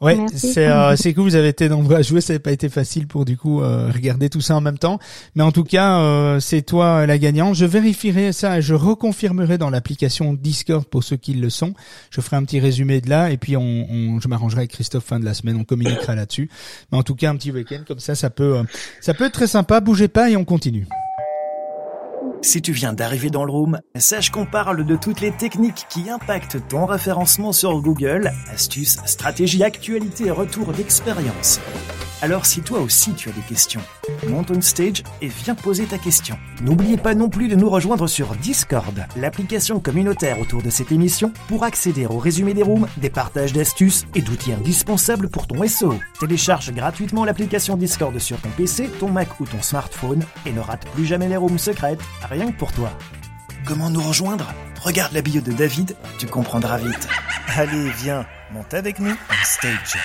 Ouais, c'est euh, c'est cool. Vous avez été nombreux à jouer. Ça n'a pas été facile pour du coup euh, regarder tout ça en même temps. Mais en tout cas, euh, c'est toi la gagnante. Je vérifierai ça et je reconfirmerai dans l'application Discord pour ceux qui le sont. Je ferai un petit résumé de là et puis on, on je m'arrangerai avec Christophe fin de la semaine. On communiquera là-dessus. Mais en tout cas, un petit week-end comme ça, ça peut ça peut être très sympa. Bougez pas et on continue. Si tu viens d'arriver dans le room, sache qu'on parle de toutes les techniques qui impactent ton référencement sur Google, astuces, stratégies, actualités et retours d'expérience. Alors si toi aussi tu as des questions, monte on stage et viens poser ta question. N'oubliez pas non plus de nous rejoindre sur Discord, l'application communautaire autour de cette émission, pour accéder au résumé des rooms, des partages d'astuces et d'outils indispensables pour ton SEO. Télécharge gratuitement l'application Discord sur ton PC, ton Mac ou ton smartphone et ne rate plus jamais les rooms secrètes, rien que pour toi. Comment nous rejoindre? Regarde la bio de David, tu comprendras vite. Allez, viens, monte avec nous on stage.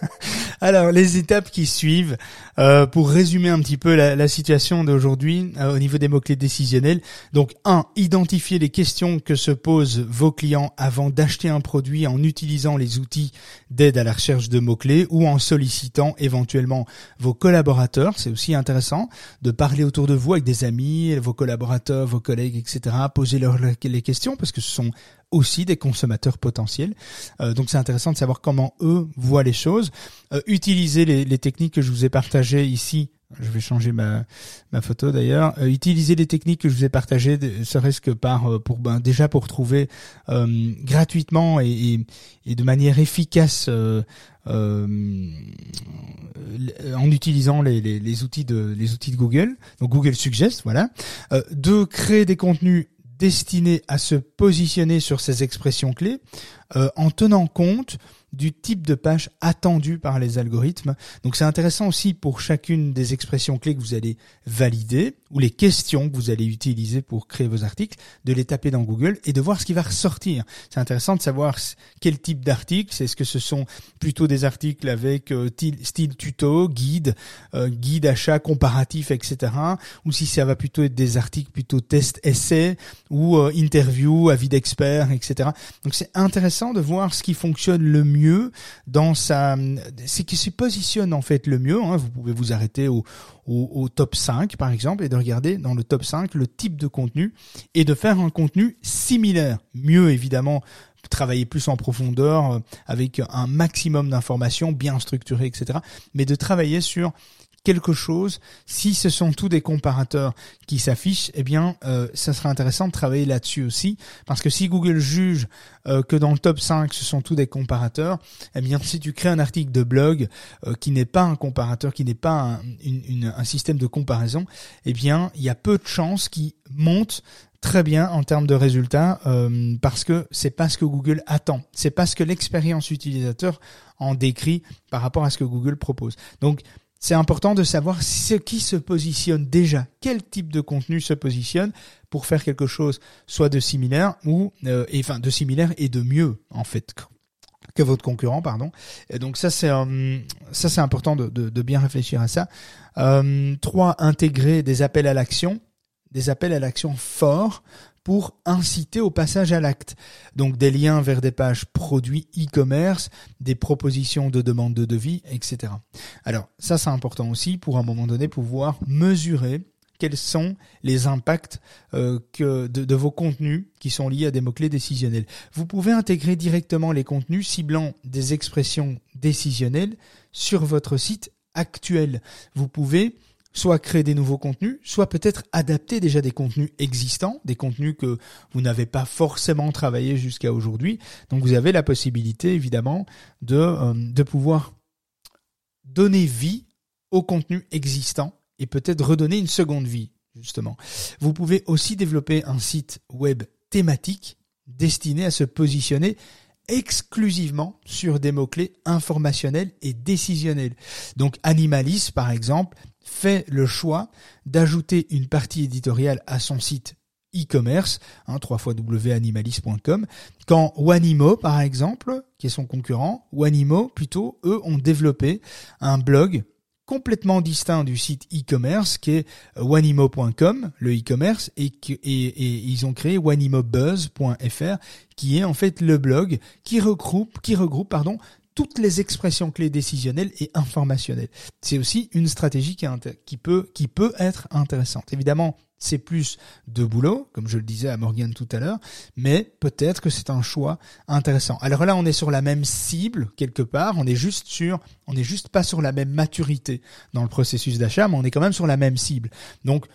Alors, les étapes qui suivent, euh, pour résumer un petit peu la, situation d'aujourd'hui euh, au niveau des mots-clés décisionnels. Donc, un, identifier les questions que se posent vos clients avant d'acheter un produit en utilisant les outils d'aide à la recherche de mots-clés ou en sollicitant éventuellement vos collaborateurs. C'est aussi intéressant de parler autour de vous avec des amis, vos collaborateurs, vos collègues, etc. Poser leur les questions parce que ce sont aussi des consommateurs potentiels. Euh, donc c'est intéressant de savoir comment eux voient les choses. Euh, utiliser les, les, techniques que je vous ai partagées ici. Je vais changer ma, ma photo d'ailleurs. Euh, utiliser les techniques que je vous ai partagées, serait-ce que par euh, pour ben, déjà pour trouver gratuitement et, et, de manière efficace en utilisant les, les, les, outils de les outils de Google, donc Google Suggest, voilà, de créer des contenus destiné à se positionner sur ces expressions clés euh, en tenant compte du type de page attendu par les algorithmes. Donc c'est intéressant aussi pour chacune des expressions clés que vous allez valider ou les questions que vous allez utiliser pour créer vos articles, de les taper dans Google et de voir ce qui va ressortir. C'est intéressant de savoir quel type d'article, est-ce que ce sont plutôt des articles avec euh, style tuto, guide, euh, guide achat comparatif, etc. Ou si ça va plutôt être des articles plutôt test essai ou euh, interview, avis d'experts, etc. Donc c'est intéressant de voir ce qui fonctionne le mieux dans sa, c'est qui se positionne en fait le mieux. Hein. Vous pouvez vous arrêter au, au, top 5 par exemple et de regarder dans le top 5 le type de contenu et de faire un contenu similaire. Mieux évidemment travailler plus en profondeur euh, avec un maximum d'informations bien structurées, etc. Mais de travailler sur quelque chose, si ce sont tous des comparateurs qui s'affichent, eh bien, euh, ça sera intéressant de travailler là-dessus aussi, parce que si Google juge euh, que dans le top 5, ce sont tous des comparateurs, eh bien, si tu crées un article de blog euh, qui n'est pas un comparateur, qui n'est pas un, un système de comparaison, eh bien, il y a peu de chances qu'il monte très bien en termes de résultats euh, parce que c'est pas ce que Google attend, c'est pas ce que l'expérience utilisateur en décrit par rapport à ce que Google propose. Donc c'est important de savoir ce qui se positionne déjà, quel type de contenu se positionne pour faire quelque chose soit de similaire ou euh, et, enfin de similaire et de mieux en fait que votre concurrent pardon. Et donc ça c'est euh, ça c'est important de, de, bien réfléchir à ça. Euh, trois, intégrer des appels à l'action, des appels à l'action forts pour inciter au passage à l'acte. Donc des liens vers des pages produits e-commerce, des propositions de demande de devis, etc. Alors ça c'est important aussi pour à un moment donné pouvoir mesurer quels sont les impacts euh, de, de, vos contenus qui sont liés à des mots-clés décisionnels. Vous pouvez intégrer directement les contenus ciblant des expressions décisionnelles sur votre site actuel. Vous pouvez soit créer des nouveaux contenus, soit peut-être adapter déjà des contenus existants, des contenus que vous n'avez pas forcément travaillé jusqu'à aujourd'hui. Donc vous avez la possibilité évidemment de, euh, de pouvoir donner vie aux contenus existants et peut-être redonner une seconde vie, justement. Vous pouvez aussi développer un site web thématique destiné à se positionner exclusivement sur des mots-clés informationnels et décisionnels. Donc Animalis, par exemple, fait le choix d'ajouter une partie éditoriale à son site e-commerce, hein, 3 wanimalis.com, quand Wanimo, par exemple, qui est son concurrent, Wanimo, plutôt, eux, ont développé un blog complètement distinct du site e-commerce qui est wanimo.com, le e-commerce, et, ils ont créé wanimobuzz.fr qui est en fait le blog qui regroupe, qui regroupe pardon, toutes les expressions clés décisionnelles et informationnelles. C'est aussi une stratégie peut, qui peut être intéressante. Évidemment, c'est plus de boulot, comme je le disais à Morgan tout à l'heure, mais peut-être que c'est un choix intéressant. Alors là, on est sur la même cible quelque part, on est juste sur, on n'est juste pas sur la même maturité dans le processus d'achat, mais on est quand même sur la même cible. Donc,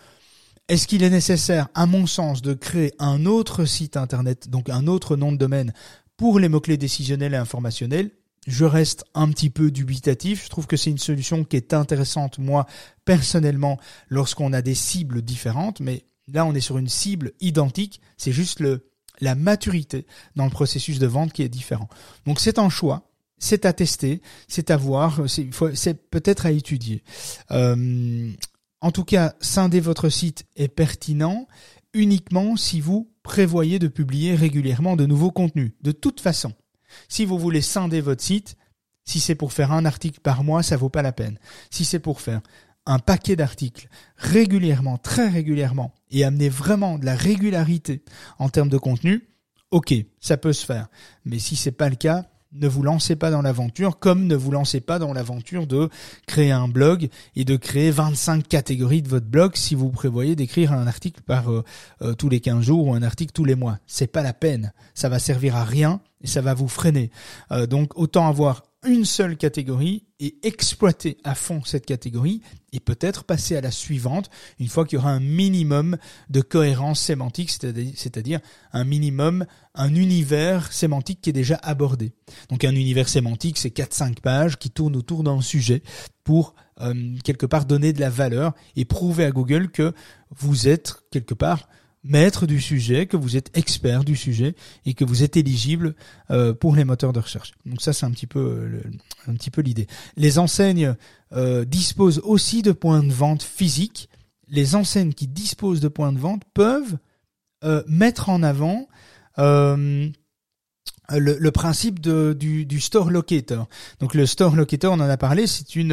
est-ce qu'il est nécessaire, à mon sens, de créer un autre site internet, donc un autre nom de domaine pour les mots-clés décisionnels et informationnels je reste un petit peu dubitatif. Je trouve que c'est une solution qui est intéressante, moi, personnellement, lorsqu'on a des cibles différentes, mais là, on est sur une cible identique. C'est juste le, la maturité dans le processus de vente qui est différent. Donc, c'est un choix. C'est à tester, c'est à voir, c'est peut-être à étudier. Euh, en tout cas, scinder votre site est pertinent uniquement si vous prévoyez de publier régulièrement de nouveaux contenus. De toute façon, si vous voulez scinder votre site, si c'est pour faire un article par mois, ça vaut pas la peine. Si c'est pour faire un paquet d'articles régulièrement, très régulièrement, et amener vraiment de la régularité en termes de contenu, ok, ça peut se faire. Mais si c'est pas le cas, ne vous lancez pas dans l'aventure, comme ne vous lancez pas dans l'aventure de créer un blog et de créer 25 catégories de votre blog si vous prévoyez d'écrire un article par euh, euh, tous les 15 jours ou un article tous les mois. C'est pas la peine. Ça va servir à rien et ça va vous freiner. Euh, donc autant avoir une seule catégorie et exploiter à fond cette catégorie et peut-être passer à la suivante une fois qu'il y aura un minimum de cohérence sémantique, c'est-à-dire un minimum, un univers sémantique qui est déjà abordé. Donc un univers sémantique, c'est 4-5 pages qui tournent autour d'un sujet pour euh, quelque part donner de la valeur et prouver à Google que vous êtes quelque part maître du sujet, que vous êtes expert du sujet et que vous êtes éligible euh, pour les moteurs de recherche. Donc ça c'est un petit peu euh, un petit peu l'idée. Les enseignes euh, disposent aussi de points de vente physiques. Les enseignes qui disposent de points de vente peuvent mettre en avant le, le, principe de, du, du, store locator. Donc le store locator, on en a parlé, c'est une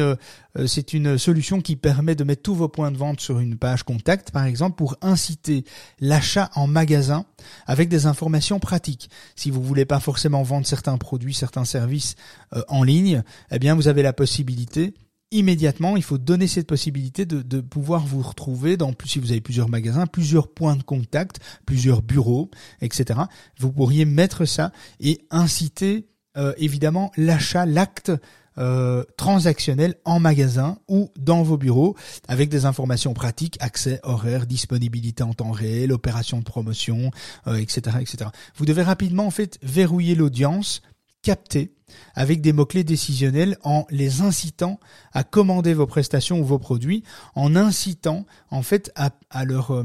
euh, c'est une solution qui permet de mettre tous vos points de vente sur une page contact, par exemple, pour inciter l'achat en magasin avec des informations pratiques. Si vous voulez pas forcément vendre certains produits, certains services euh, en ligne, eh bien vous avez la possibilité immédiatement, il faut donner cette possibilité de, de, pouvoir vous retrouver dans, si vous avez plusieurs magasins, plusieurs points de contact, plusieurs bureaux, etc. Vous pourriez mettre ça et inciter euh, évidemment l'achat, l'acte euh, transactionnel en magasin ou dans vos bureaux avec des informations pratiques, accès, horaire, disponibilité en temps réel, opération de promotion, etc., euh, etc. Vous devez rapidement en fait verrouiller l'audience, capter avec des mots-clés décisionnels en les incitant à commander vos prestations ou vos produits, en incitant en fait à, à leur euh,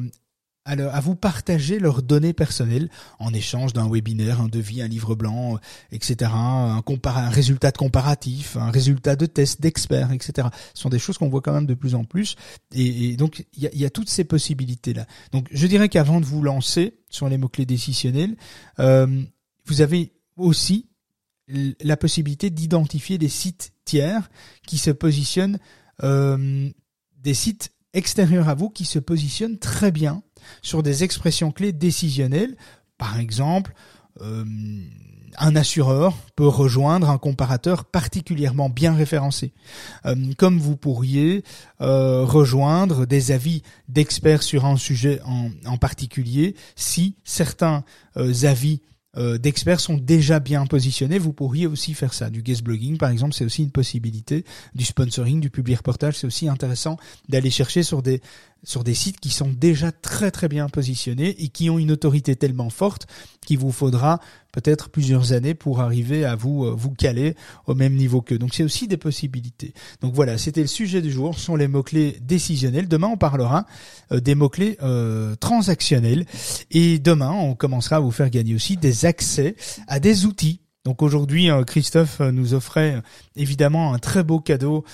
à, vous partager leurs données personnelles en échange d'un webinaire, un devis, un livre blanc, euh, etc., un, un résultat de comparatif, un résultat de test d'experts, etc. Ce sont des choses qu'on voit quand même de plus en plus. Et, donc, il y a, y a, toutes ces possibilités-là. Donc, je dirais qu'avant de vous lancer sur les mots-clés décisionnels, euh, vous avez aussi la possibilité d'identifier des sites tiers qui se positionnent, euh, des sites extérieurs à vous qui se positionnent très bien sur des expressions clés décisionnelles. Par exemple, euh, un assureur peut rejoindre un comparateur particulièrement bien référencé, euh, comme vous pourriez rejoindre des avis d'experts sur un sujet en, en particulier si certains avis euh, d'experts sont déjà bien positionnés, vous pourriez aussi faire ça. Du guest blogging, par exemple, c'est aussi une possibilité. Du sponsoring, du public reportage, c'est aussi intéressant d'aller chercher sur des sur des sites qui sont déjà très très bien positionnés et qui ont une autorité tellement forte qu'il vous faudra peut-être plusieurs années pour arriver à vous euh, vous caler au même niveau qu'eux. Donc c'est aussi des possibilités. Donc voilà, c'était le sujet du jour, sont les mots-clés décisionnels. Demain on parlera euh, des mots-clés euh, transactionnels et demain on commencera à vous faire gagner aussi des accès à des outils Donc aujourd'hui, Christophe nous offrait évidemment un très beau cadeau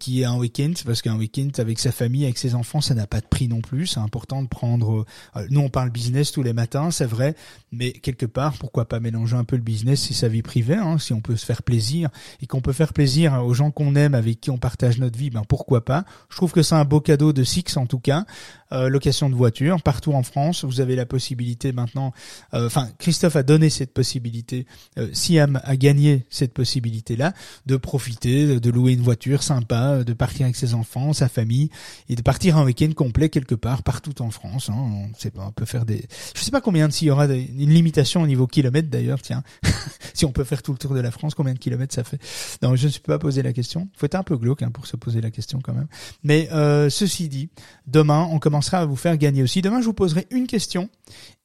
qui est un week-end, parce qu'un week-end avec sa famille, avec ses enfants, ça n'a pas de prix non plus. C'est important de prendre. nous, on parle business tous les matins, c'est vrai, mais quelque part, pourquoi pas mélanger un peu le business et sa vie privée, hein, si on peut se faire plaisir et qu'on peut faire plaisir aux gens qu'on aime, avec qui on partage notre vie, ben pourquoi pas. Je trouve que c'est un beau cadeau de Six en tout cas. Euh, location de voiture partout en France. Vous avez la possibilité maintenant. Euh, enfin, Christophe a donné cette possibilité. Euh, Siam a gagné cette possibilité-là de profiter, de louer une voiture sympa, de partir avec ses enfants, sa famille et de partir un week-end complet quelque part partout en France. Hein. On sait pas, on peut faire des. Je sais pas combien s'il y aura une limitation au niveau kilomètre d'ailleurs. Tiens, si on peut faire tout le tour de la France, combien de kilomètres ça fait? Non, je ne suis pas poser la question. Faut être un peu glauque hein, pour se poser la question quand même. Mais euh, ceci dit, demain on commence commencera à vous faire gagner aussi. Demain, je vous poserai une question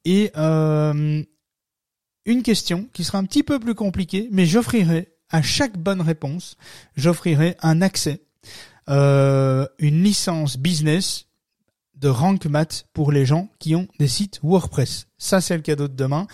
et euh, une question qui sera un petit peu plus compliquée, mais j'offrirai à chaque bonne réponse, j'offrirai un accès, euh, une licence business de Rank Math pour les gens qui ont des sites WordPress. Ça, c'est le cadeau de demain.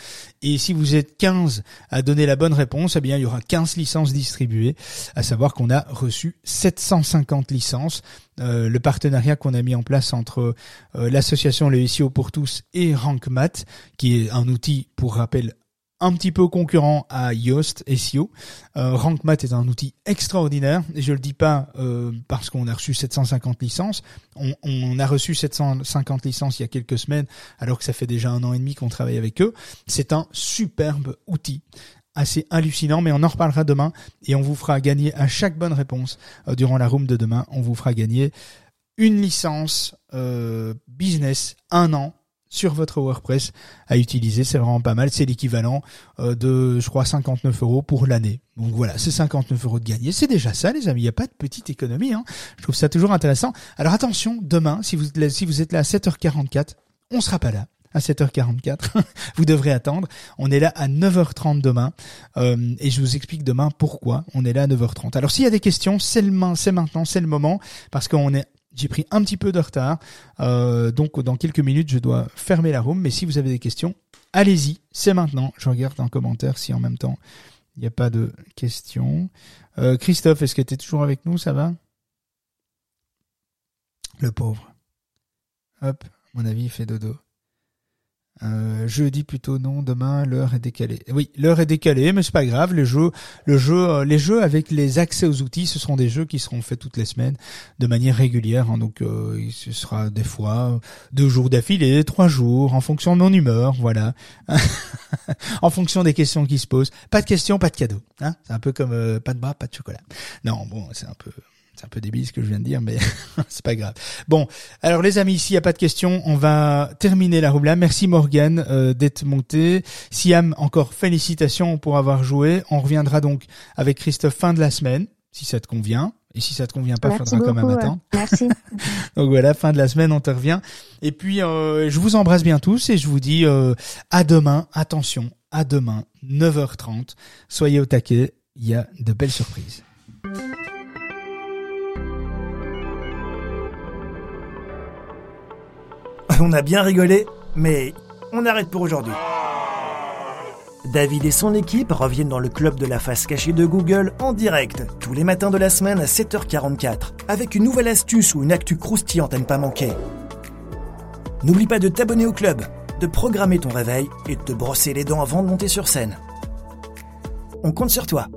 Et si vous êtes 15 à donner la bonne réponse, eh bien, il y aura 15 licences distribuées. À savoir qu'on a reçu 750 licences. Euh, le partenariat qu'on a mis en place entre euh, l'association Le SEO pour tous et Rank Math, qui est un outil, pour rappel, un petit peu concurrent à Yoast SEO. Euh, RankMath est un outil extraordinaire. Et je le dis pas euh, parce qu'on a reçu 750 licences. On, a reçu 750 licences il y a quelques semaines, alors que ça fait déjà un an et demi qu'on travaille avec eux. C'est un superbe outil assez hallucinant, mais on en reparlera demain et on vous fera gagner à chaque bonne réponse euh, durant la room de demain. On vous fera gagner une licence euh, business un an sur votre WordPress à utiliser. C'est vraiment pas mal. C'est l'équivalent euh, de, je crois, 59 euros pour l'année. Donc voilà, c'est 59 euros de gagner. C'est déjà ça, les amis. Il n'y a pas de petite économie. Hein. Je trouve ça toujours intéressant. Alors attention, demain, si vous, êtes là à 7h44, on sera pas là à 7h44. vous devrez attendre. On est là à 9h30 demain. Euh, et je vous explique demain pourquoi on est là à 9h30. Alors s'il y a des questions, c'est le c'est maintenant, c'est le moment. Parce qu'on est j'ai pris un petit peu de retard, euh, donc dans quelques minutes je dois fermer la room. Mais si vous avez des questions, allez-y, c'est maintenant. Je regarde en commentaire si en même temps il n'y a pas de questions. Euh, Christophe, est-ce que tu es toujours avec nous? Ça va? Le pauvre. Hop, mon avis, il fait dodo. Euh, jeudi plutôt non, demain l'heure est décalée. Oui, l'heure est décalée, mais c'est pas grave. Le jeu, le jeu, euh, les jeux avec les accès aux outils, ce seront des jeux qui seront faits toutes les semaines de manière régulière. Hein, donc, euh, ce sera des fois deux jours d'affilée, trois jours, en fonction de mon humeur, voilà, en fonction des questions qui se posent. Pas de questions, pas de cadeaux. Hein c'est un peu comme euh, pas de bras, pas de chocolat. Non, bon, c'est un peu c'est un peu débile ce que je viens de dire, mais c'est pas grave. Bon, alors les amis, s'il n'y a pas de questions, on va terminer la roue là. Merci Morgan euh, d'être monté. Siam, encore félicitations pour avoir joué. On reviendra donc avec Christophe fin de la semaine, si ça te convient. Et si ça te convient pas, il faudra quand même attendre. Merci. donc voilà, fin de la semaine, on te revient. Et puis, euh, je vous embrasse bien tous et je vous dis euh, à demain. Attention, à demain, 9h30. Soyez au taquet, il y a de belles surprises. On a bien rigolé, mais on arrête pour aujourd'hui. David et son équipe reviennent dans le club de la face cachée de Google en direct, tous les matins de la semaine à 7h44, avec une nouvelle astuce ou une actu croustillante à ne pas manquer. N'oublie pas de t'abonner au club, de programmer ton réveil et de te brosser les dents avant de monter sur scène. On compte sur toi.